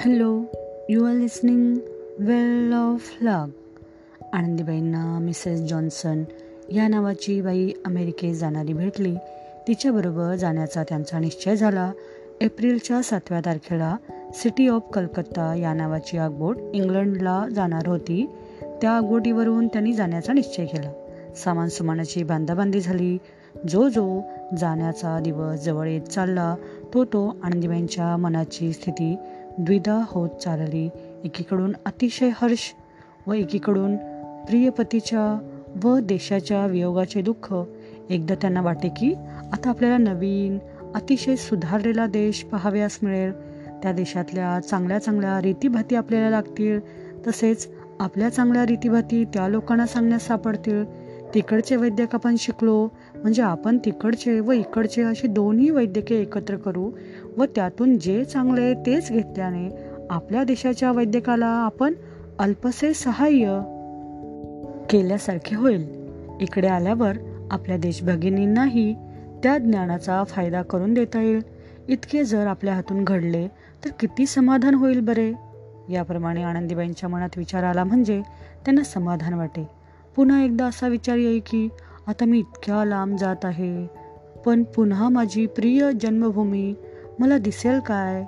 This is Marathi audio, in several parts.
Hello you are listening well of luck आनंदीबाईंना Mrs Johnson या नावाची बाई अमेरिकेत जाणारी भेटली. तिच्याबरोबर जाण्याचा त्यांचा निश्चय झाला. एप्रिलच्या सातव्या तारखेला सिटी ऑफ कलकत्ता या नावाची आगबोट इंग्लंडला जाणार होती. त्या आगबोटीवरून त्यांनी जाण्याचा निश्चय केला. सामान सुमानाची बांधाबांधी झाली. जो जो जाण्याचा दिवस जवळ येत चालला तो तो आनंदीबाईंच्या मनाची स्थिती द्विधा होत चालली. एकीकडून अतिशय हर्ष व एकीकडून प्रियपतीच्या व देशाच्या वियोगाचे दुःख. एकदा त्यांना वाटे की आता आपल्याला नवीन अतिशय सुधारलेला देश पाहाव्यास मिळेल. त्या देशातल्या चांगल्या चांगल्या रीतीभाती आपल्याला लागतील. तसेच आपल्या चांगल्या रीतीभाती त्या लोकांना सांगण्यास सापडतील. तिकडचे वैद्यक आपण शिकलो म्हणजे आपण तिकडचे व इकडचे असे दोन्ही वैद्यकीय एकत्र करू व त्यातून जे चांगले तेच घेतल्याने आपल्या देशाच्या वैद्यकाला आपण अल्पसे सहाय्य केल्यासारखे होईल. इकडे आल्यावर आपल्या देशभगिनींनाही त्या ज्ञानाचा फायदा करून देता येईल. इतके जर आपल्या हातून घडले तर किती समाधान होईल बरे? याप्रमाणे आनंदीबाईंच्या मनात विचार आला म्हणजे त्यांना समाधान वाटे. पुन्हा एकदा असा विचार येईल की आता मी इतक्या लांब जात आहे. पण पुन्हा माझी प्रिय जन्मभूमी मला दिसेल काय?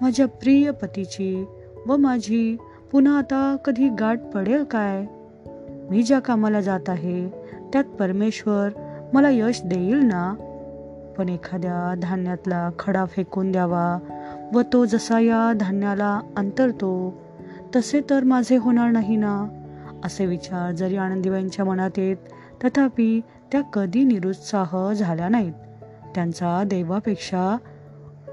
माझ्या प्रिय पतीची व माझी पुन्हा आता कधी गाठ पडेल काय? मी ज्या कामाला जात आहे त्यात परमेश्वर मला यश देईल ना? पण एखाद्या धान्यातला खडा फेकून द्यावा व तो जसा या धान्याला अंतरतो तसे तर माझे होणार नाही ना? असे विचार जरी आनंदीबाईंच्या मनात येत तथापि त्या कधी निरुत्साह झाल्या नाहीत. त्यांचा देवापेक्षा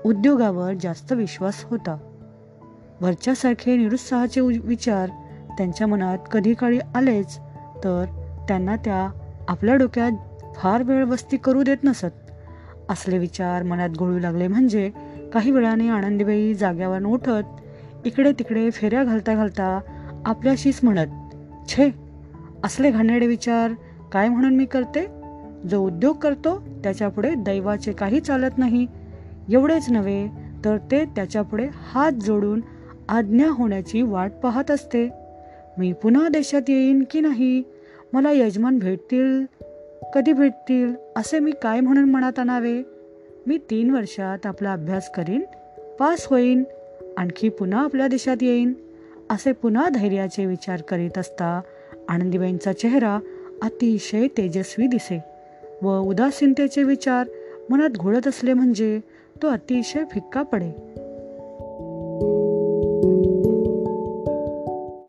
उद्योगावर जास्त विश्वास होता. वरच्यासारखे निरुत्साहाचे विचार त्यांच्या मनात कधी काळी आलेच तर त्यांना त्या आपल्या डोक्यात फार वेळ वस्ती करू देत नसत. असले विचार मनात घोळू लागले म्हणजे काही वेळाने आनंदीबाई जाग्यावर उठत इकडे तिकडे फेऱ्या घालता घालता आपल्याशीच म्हणत छे. असले घाणेरडे विचार काय म्हणून मी करते? जो उद्योग करतो त्याच्यापुढे दैवाचे काही चालत नाही. एवढेच नव्हे तर ते त्याच्यापुढे हात जोडून आज्ञा होण्याची वाट पाहत असते. मी पुन्हा देशात येईन की नाही? मला यजमान भेटतील? कधी भेटतील? असे मी काय म्हणून मनात आणावे? मी तीन वर्षात आपला अभ्यास करीन पास होईन आणखी पुन्हा आपल्या देशात येईन. असे पुन्हा धैर्याचे विचार करीत असता आनंदीबाईंचा चेहरा अतिशय तेजस्वी दिसे व उदासीनतेचे विचार मनात घोळत असले म्हणजे तो अतिशय फिक्का पडे.